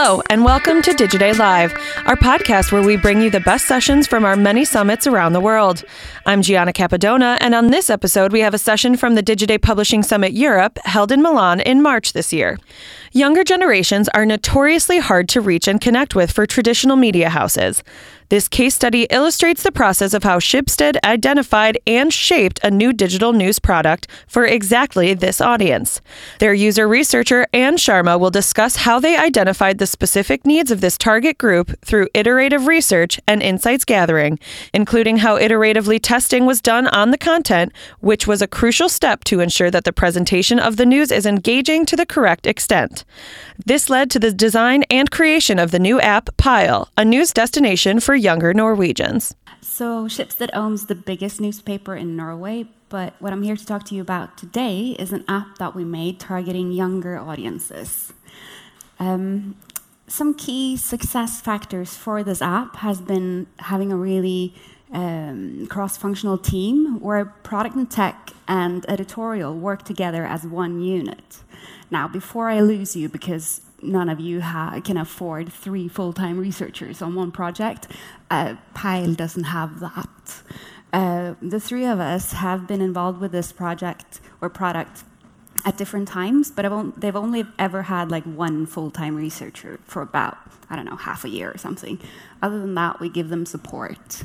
Hello, and welcome to Digiday Live, our podcast where we bring you the best sessions from our many summits around the world. I'm Gianna Capadona, and on this episode, we have a session from the Digiday Publishing Summit Europe held in Milan in March this year. Younger generations are notoriously hard to reach and connect with for traditional media houses. This case study illustrates the process of how Schibsted identified and shaped a new digital news product for exactly this audience. Their user researcher, Anne Sharma, will discuss how they identified the specific needs of this target group through iterative research and insights gathering, including how iteratively testing was done on the content, which was a crucial step to ensure that the presentation of the news is engaging to the correct extent. This led to the design and creation of the new app Peil, a news destination for younger Norwegians. So, Schibsted owns the biggest newspaper in Norway, but what I'm here to talk to you about today is an app that we made targeting younger audiences. Um, some key success factors for this app has been having a really um, cross-functional team where product and tech and editorial work together as one unit. Now, before I lose you, because none of you can afford three full-time researchers on one project, uh, Peil doesn't have that. Uh, the three of us have been involved with this project or product at different times, but they've only ever had like one full-time researcher for about, I don't know, half a year or something. Other than that, we give them support.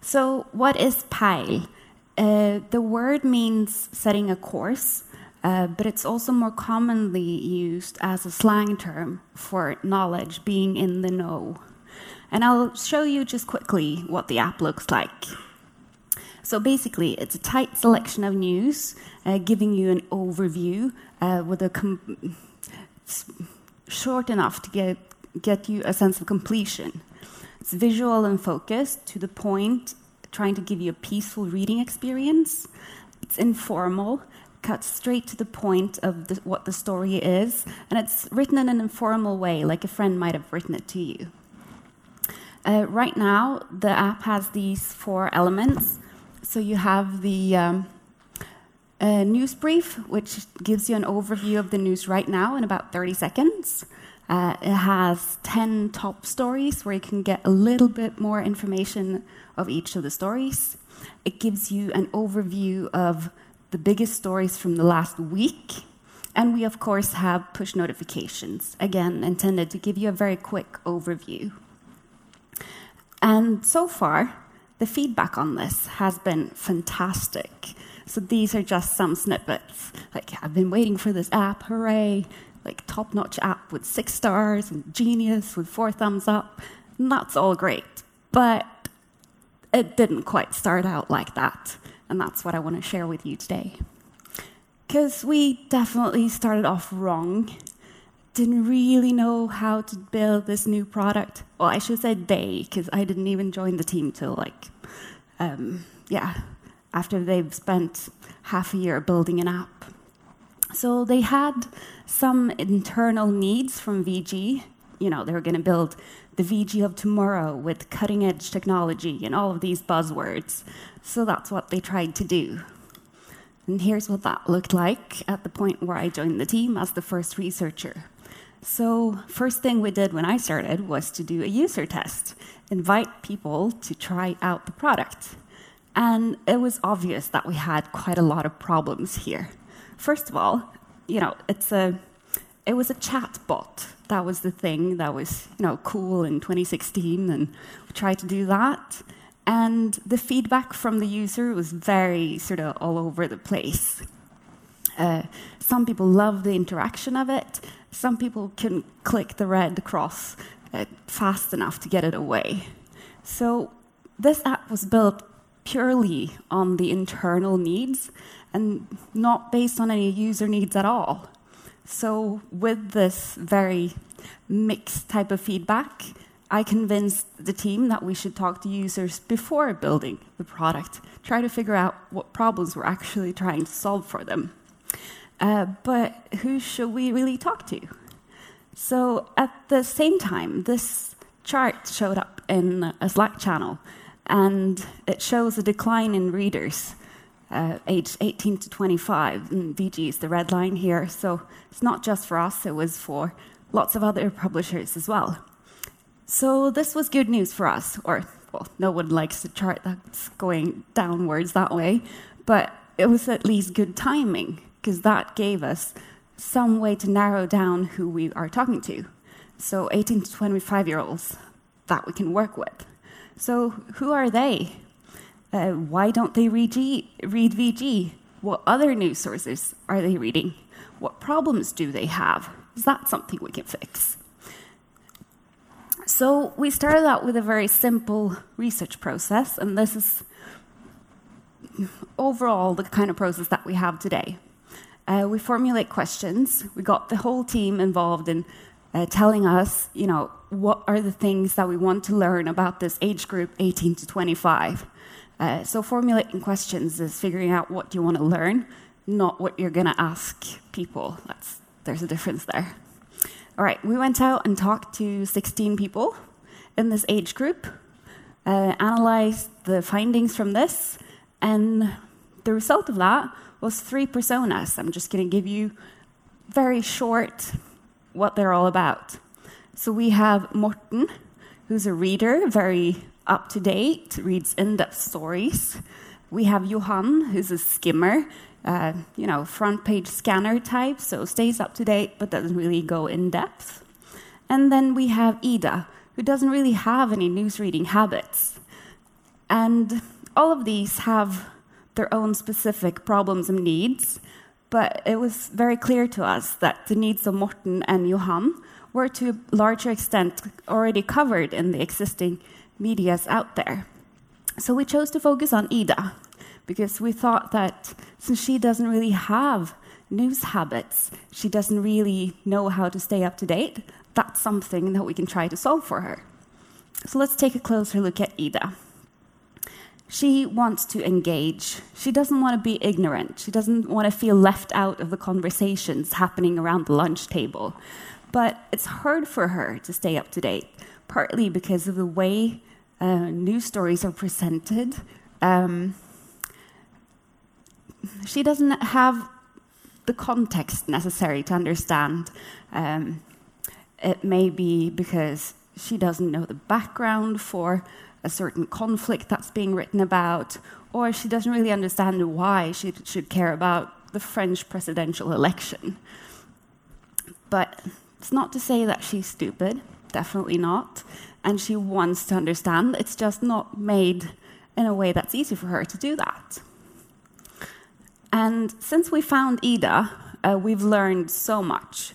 So what is Peil? Uh, the word means setting a course, uh, but it's also more commonly used as a slang term for knowledge, being in the know. And I'll show you just quickly what the app looks like. So basically, it's a tight selection of news, uh, giving you an overview uh, with a short enough to get, get you a sense of completion. It's visual and focused, to the point, trying to give you a peaceful reading experience. It's informal, cuts straight to the point of the, what the story is, and it's written in an informal way, like a friend might have written it to you. Uh, right now, the app has these four elements. So you have the um, uh, news brief, which gives you an overview of the news right now in about 30 seconds. Uh, it has 10 top stories where you can get a little bit more information of each of the stories. It gives you an overview of the biggest stories from the last week. And we, of course, have push notifications, again, intended to give you a very quick overview. And so far, the feedback on this has been fantastic. So these are just some snippets. Like, I've been waiting for this app, hooray like top notch app with six stars and genius with four thumbs up. And that's all great. But it didn't quite start out like that. And that's what I want to share with you today. Because we definitely started off wrong. Didn't really know how to build this new product. Well, I should say they, because I didn't even join the team till like, um, yeah, after they've spent half a year building an app. So they had some internal needs from VG. You know, they were going to build the VG of tomorrow with cutting edge technology and all of these buzzwords. So that's what they tried to do. And here's what that looked like at the point where I joined the team as the first researcher. So, first thing we did when I started was to do a user test, invite people to try out the product. And it was obvious that we had quite a lot of problems here. First of all, you know, it's a, it was a chat bot. That was the thing that was, you know, cool in 2016, and we tried to do that. And the feedback from the user was very sort of all over the place. Uh, some people love the interaction of it. Some people couldn't click the red cross uh, fast enough to get it away. So this app was built purely on the internal needs and not based on any user needs at all. So, with this very mixed type of feedback, I convinced the team that we should talk to users before building the product, try to figure out what problems we're actually trying to solve for them. Uh, but who should we really talk to? So, at the same time, this chart showed up in a Slack channel, and it shows a decline in readers uh, aged 18 to 25. And VG is the red line here. So it's not just for us, it was for lots of other publishers as well. So this was good news for us, or well, no one likes a chart that's going downwards that way, but it was at least good timing because that gave us some way to narrow down who we are talking to. So 18 to 25 year olds that we can work with. So who are they? Uh, why don't they read, G, read VG? What other news sources are they reading? What problems do they have? Is that something we can fix? So we started out with a very simple research process, and this is overall the kind of process that we have today. Uh, we formulate questions. We got the whole team involved in uh, telling us, you know, what are the things that we want to learn about this age group, 18 to 25. Uh, so formulating questions is figuring out what you want to learn, not what you're going to ask people. That's, there's a difference there. All right, we went out and talked to 16 people in this age group, uh, analyzed the findings from this, and the result of that was three personas. I'm just going to give you very short what they're all about. So we have Morten, who's a reader, very up to date, reads in depth stories. We have Johan, who's a skimmer, uh, you know, front page scanner type, so stays up to date but doesn't really go in depth. And then we have Ida, who doesn't really have any news reading habits. And all of these have their own specific problems and needs, but it was very clear to us that the needs of Morten and Johan were to a larger extent already covered in the existing medias out there. So we chose to focus on Ida because we thought that since she doesn't really have news habits, she doesn't really know how to stay up to date, that's something that we can try to solve for her. So let's take a closer look at Ida. She wants to engage. She doesn't want to be ignorant. She doesn't want to feel left out of the conversations happening around the lunch table. But it's hard for her to stay up to date, partly because of the way uh, news stories are presented. Um, she doesn't have the context necessary to understand. Um, it may be because she doesn't know the background for a certain conflict that's being written about, or she doesn't really understand why she should care about the French presidential election. But it's not to say that she's stupid, definitely not, and she wants to understand. It's just not made in a way that's easy for her to do that. And since we found Ida, uh, we've learned so much.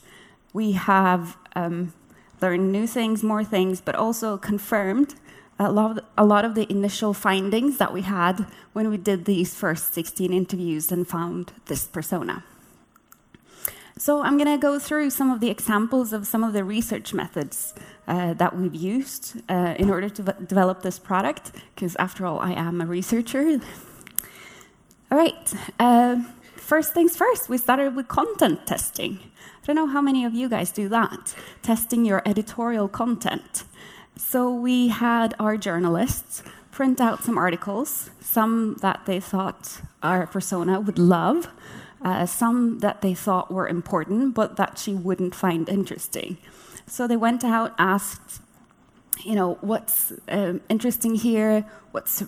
We have um, learned new things, more things, but also confirmed a lot, of, a lot of the initial findings that we had when we did these first 16 interviews and found this persona. So I'm going to go through some of the examples of some of the research methods uh, that we've used uh, in order to develop this product, because after all, I am a researcher. all right. Uh, first things first, we started with content testing. I don't know how many of you guys do that, testing your editorial content. So we had our journalists print out some articles, some that they thought our persona would love, uh, some that they thought were important but that she wouldn't find interesting. So they went out, asked, you know, what's um, interesting here, what's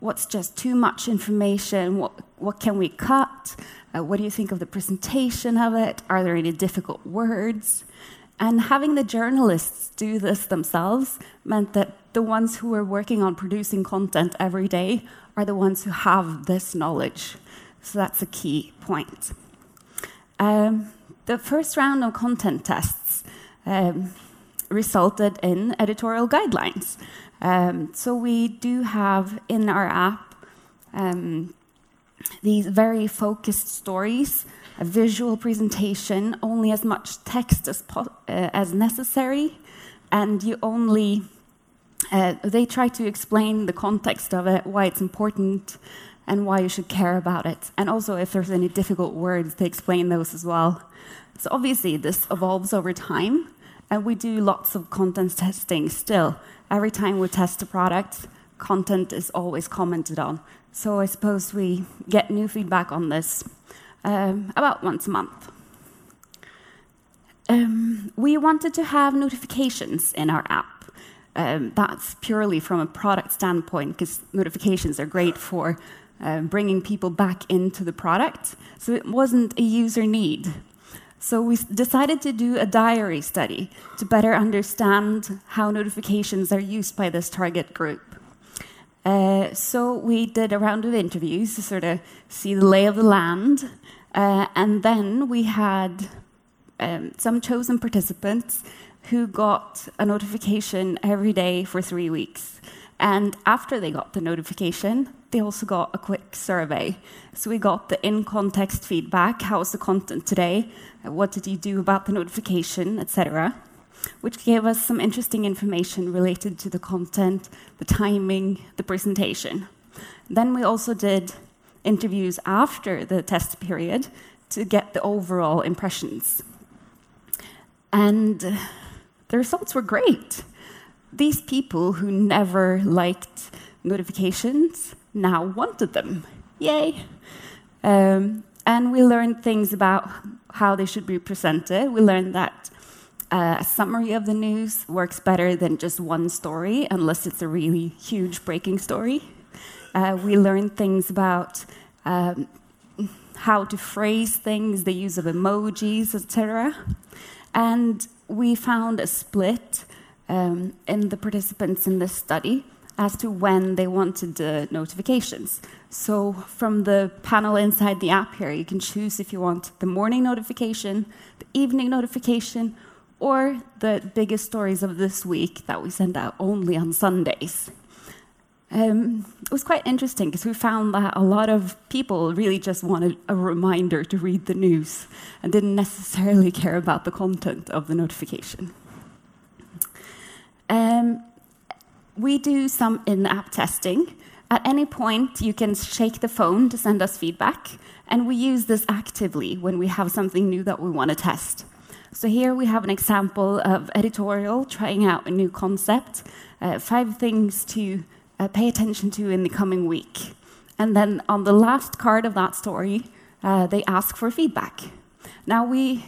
what's just too much information, what, what can we cut, uh, what do you think of the presentation of it, are there any difficult words? And having the journalists do this themselves meant that the ones who are working on producing content every day are the ones who have this knowledge. So that's a key point. Um, the first round of content tests um, resulted in editorial guidelines. Um, so we do have in our app um, these very focused stories a visual presentation, only as much text as, uh, as necessary, and you only uh, they try to explain the context of it, why it's important, and why you should care about it, and also if there's any difficult words, they explain those as well. So obviously, this evolves over time, and we do lots of content testing still. Every time we test a product, content is always commented on. So I suppose we get new feedback on this um, about once a month. um, we wanted to have notifications in our app. Um, that's purely from a product standpoint because notifications are great for uh, bringing people back into the product. So it wasn't a user need. So we decided to do a diary study to better understand how notifications are used by this target group. Uh, so we did a round of interviews to sort of see the lay of the land, uh, and then we had um, some chosen participants who got a notification every day for three weeks. And after they got the notification, they also got a quick survey. So we got the in context feedback how was the content today? What did you do about the notification, etc. Which gave us some interesting information related to the content, the timing, the presentation. Then we also did interviews after the test period to get the overall impressions. And the results were great. These people who never liked notifications now wanted them. Yay! Um, and we learned things about how they should be presented. We learned that uh, a summary of the news works better than just one story, unless it's a really huge breaking story. Uh, we learned things about um, how to phrase things, the use of emojis, etc. And we found a split um, in the participants in this study as to when they wanted the notifications. So, from the panel inside the app here, you can choose if you want the morning notification, the evening notification, or the biggest stories of this week that we send out only on Sundays. Um, it was quite interesting because we found that a lot of people really just wanted a reminder to read the news and didn't necessarily care about the content of the notification. Um, we do some in app testing. At any point, you can shake the phone to send us feedback, and we use this actively when we have something new that we want to test. So, here we have an example of editorial trying out a new concept, uh, five things to uh, pay attention to in the coming week. And then on the last card of that story, uh, they ask for feedback. Now we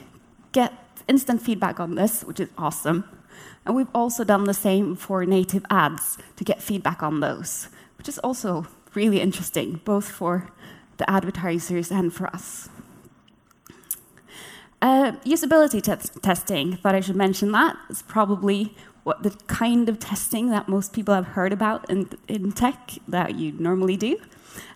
get instant feedback on this, which is awesome. And we've also done the same for native ads to get feedback on those, which is also really interesting, both for the advertisers and for us. Uh, usability te- testing, thought I should mention that. It's probably what the kind of testing that most people have heard about in, in tech that you normally do.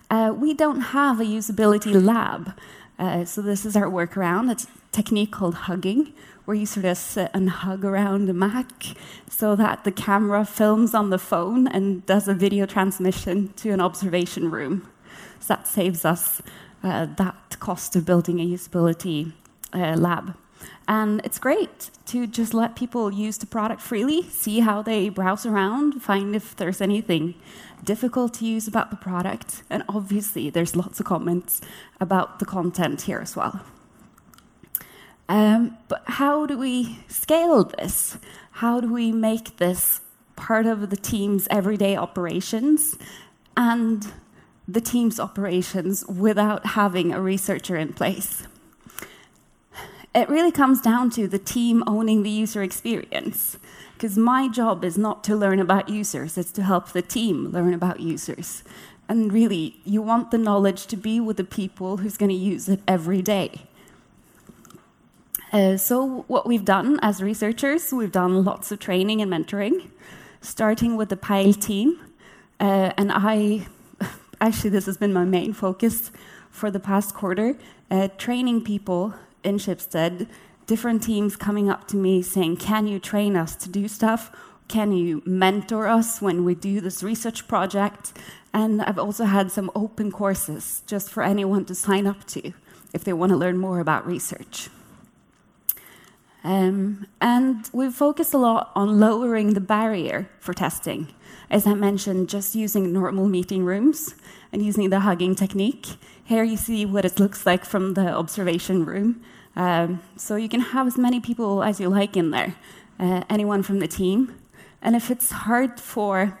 Uh, we don't have a usability lab. Uh, so this is our workaround. It's technique called hugging, where you sort of sit and hug around a Mac so that the camera films on the phone and does a video transmission to an observation room. So that saves us uh, that cost of building a usability uh, lab. And it's great to just let people use the product freely, see how they browse around, find if there's anything difficult to use about the product. And obviously, there's lots of comments about the content here as well. Um, but how do we scale this? How do we make this part of the team's everyday operations and the team's operations without having a researcher in place? It really comes down to the team owning the user experience. Because my job is not to learn about users, it's to help the team learn about users. And really, you want the knowledge to be with the people who's going to use it every day. Uh, so, what we've done as researchers, we've done lots of training and mentoring, starting with the Peil team. Uh, and I, actually, this has been my main focus for the past quarter, uh, training people in Schibsted, different teams coming up to me saying, Can you train us to do stuff? Can you mentor us when we do this research project? And I've also had some open courses just for anyone to sign up to if they want to learn more about research. Um, and we focus a lot on lowering the barrier for testing. As I mentioned, just using normal meeting rooms and using the hugging technique. Here you see what it looks like from the observation room. Um, so you can have as many people as you like in there, uh, anyone from the team. And if it's hard for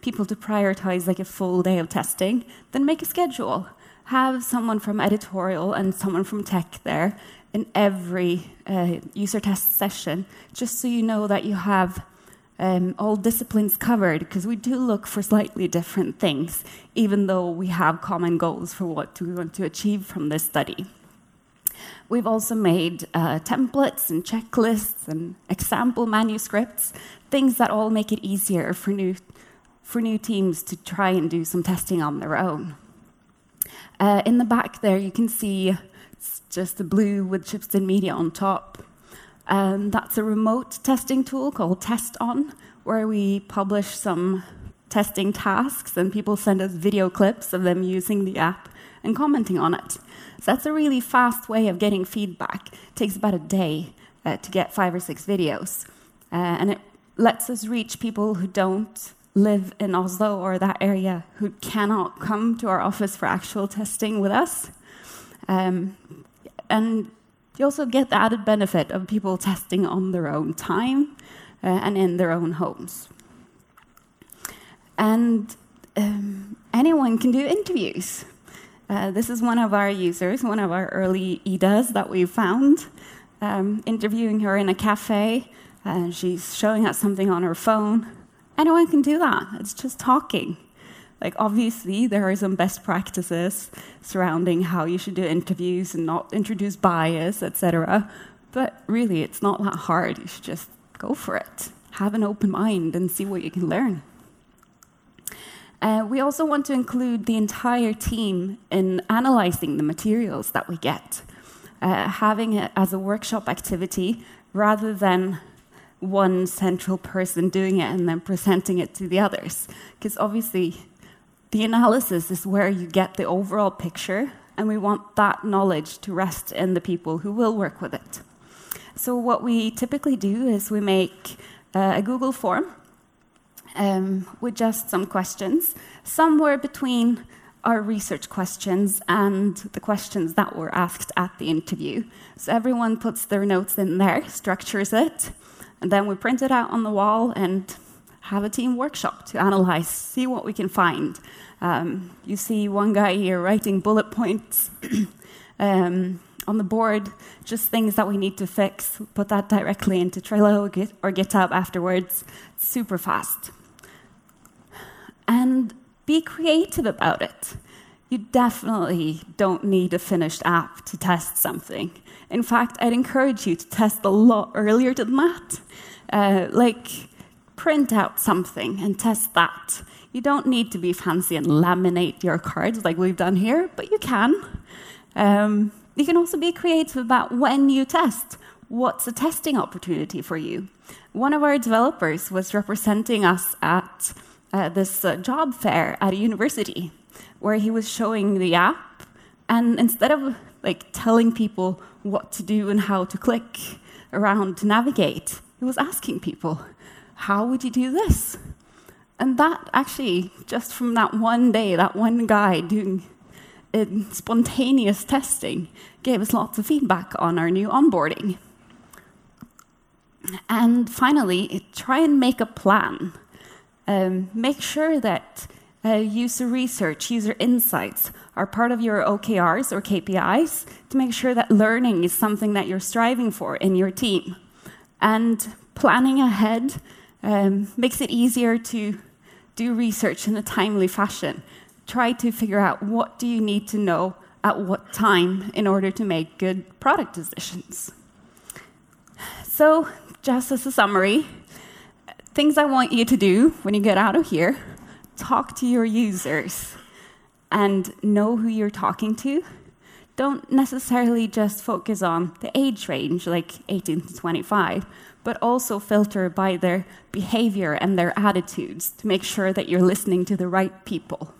people to prioritize like a full day of testing, then make a schedule. have someone from editorial and someone from tech there in every uh, user test session, just so you know that you have um, all disciplines covered, because we do look for slightly different things, even though we have common goals for what we want to achieve from this study. We've also made uh, templates and checklists and example manuscripts, things that all make it easier for new, for new teams to try and do some testing on their own. Uh, in the back there, you can see just the blue with Schibsted Media on top. Um, that's a remote testing tool called TestOn, where we publish some testing tasks and people send us video clips of them using the app and commenting on it. So that's a really fast way of getting feedback. It takes about a day uh, to get five or six videos. Uh, and it lets us reach people who don't live in Oslo or that area who cannot come to our office for actual testing with us. Um, and you also get the added benefit of people testing on their own time uh, and in their own homes. And um, anyone can do interviews. Uh, this is one of our users, one of our early Idas that we found, um, interviewing her in a cafe. And she's showing us something on her phone. Anyone can do that. It's just talking. Like, obviously, there are some best practices surrounding how you should do interviews and not introduce bias, etc. But really, it's not that hard. You should just go for it. Have an open mind and see what you can learn. Uh, we also want to include the entire team in analyzing the materials that we get, uh, having it as a workshop activity rather than one central person doing it and then presenting it to the others. Because obviously, the analysis is where you get the overall picture, and we want that knowledge to rest in the people who will work with it. So, what we typically do is we make uh, a Google form um, with just some questions, somewhere between our research questions and the questions that were asked at the interview. So everyone puts their notes in there, structures it, and then we print it out on the wall and have a team workshop to analyze, see what we can find. Um, you see one guy here writing bullet points um, on the board, just things that we need to fix. Put that directly into Trello or GitHub afterwards. Super fast and be creative about it. You definitely don't need a finished app to test something. In fact, I'd encourage you to test a lot earlier than that. Uh, like, print out something and test that. You don't need to be fancy and laminate your cards like we've done here, but you can. Um, you can also be creative about when you test. What's a testing opportunity for you? One of our developers was representing us at uh, this uh, job fair at a university where he was showing the app, and instead of like telling people what to do and how to click around to navigate, he was asking people, "How would you do this?" And that actually, just from that one day, that one guy doing uh, spontaneous testing, gave us lots of feedback on our new onboarding. And finally, try and make a plan um, make sure that uh, user research, user insights are part of your OKRs or KPIs to make sure that learning is something that you're striving for in your team. And planning ahead um, makes it easier to do research in a timely fashion. Try to figure out what do you need to know at what time in order to make good product decisions. So, just as a summary, things I want you to do when you get out of here talk to your users and know who you're talking to. Don't necessarily just focus on the age range, like 18 to 25, but also filter by their behavior and their attitudes to make sure that you're listening to the right people.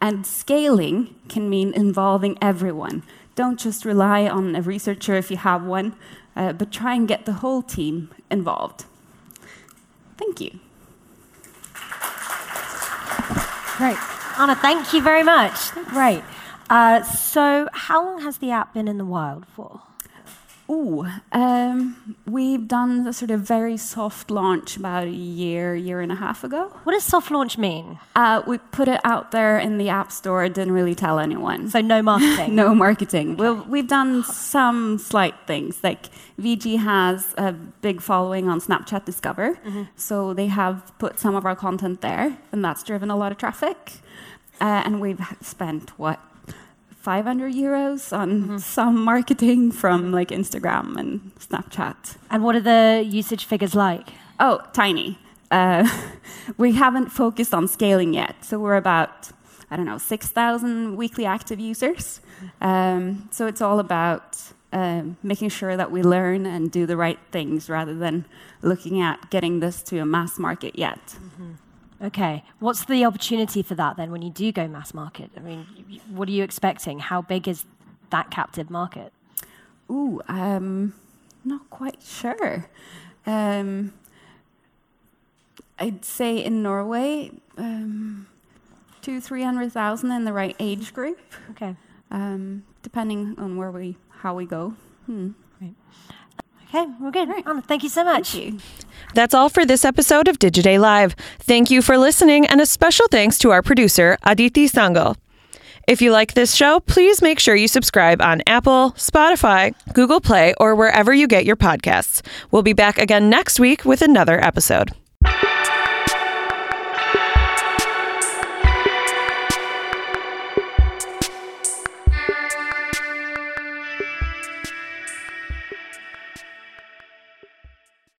And scaling can mean involving everyone. Don't just rely on a researcher if you have one, uh, but try and get the whole team involved. Thank you. Great. Anna, thank you very much. Great. Uh, so, how long has the app been in the wild for? Ooh, um, we've done the sort of very soft launch about a year, year and a half ago. What does soft launch mean? Uh, we put it out there in the App Store, didn't really tell anyone. So no marketing. no marketing. Well, we've done some slight things. Like VG has a big following on Snapchat Discover, mm-hmm. so they have put some of our content there, and that's driven a lot of traffic. Uh, and we've spent what 500 euros on mm-hmm. some marketing from like Instagram and Snapchat. And what are the usage figures like? Oh, tiny. Uh, we haven't focused on scaling yet. So we're about, I don't know, 6,000 weekly active users. Um, so it's all about um, making sure that we learn and do the right things rather than looking at getting this to a mass market yet. Mm-hmm. Okay. What's the opportunity for that then when you do go mass market? I mean, what are you expecting? How big is that captive market? Ooh, um, not quite sure. Um, I'd say in Norway, um, two, three hundred thousand in the right age group. Okay. Um, depending on where we, how we go. Hmm. Okay, we're good. Right. Anna, thank you so much. That's all for this episode of Digiday Live. Thank you for listening, and a special thanks to our producer, Aditi Sangal. If you like this show, please make sure you subscribe on Apple, Spotify, Google Play, or wherever you get your podcasts. We'll be back again next week with another episode.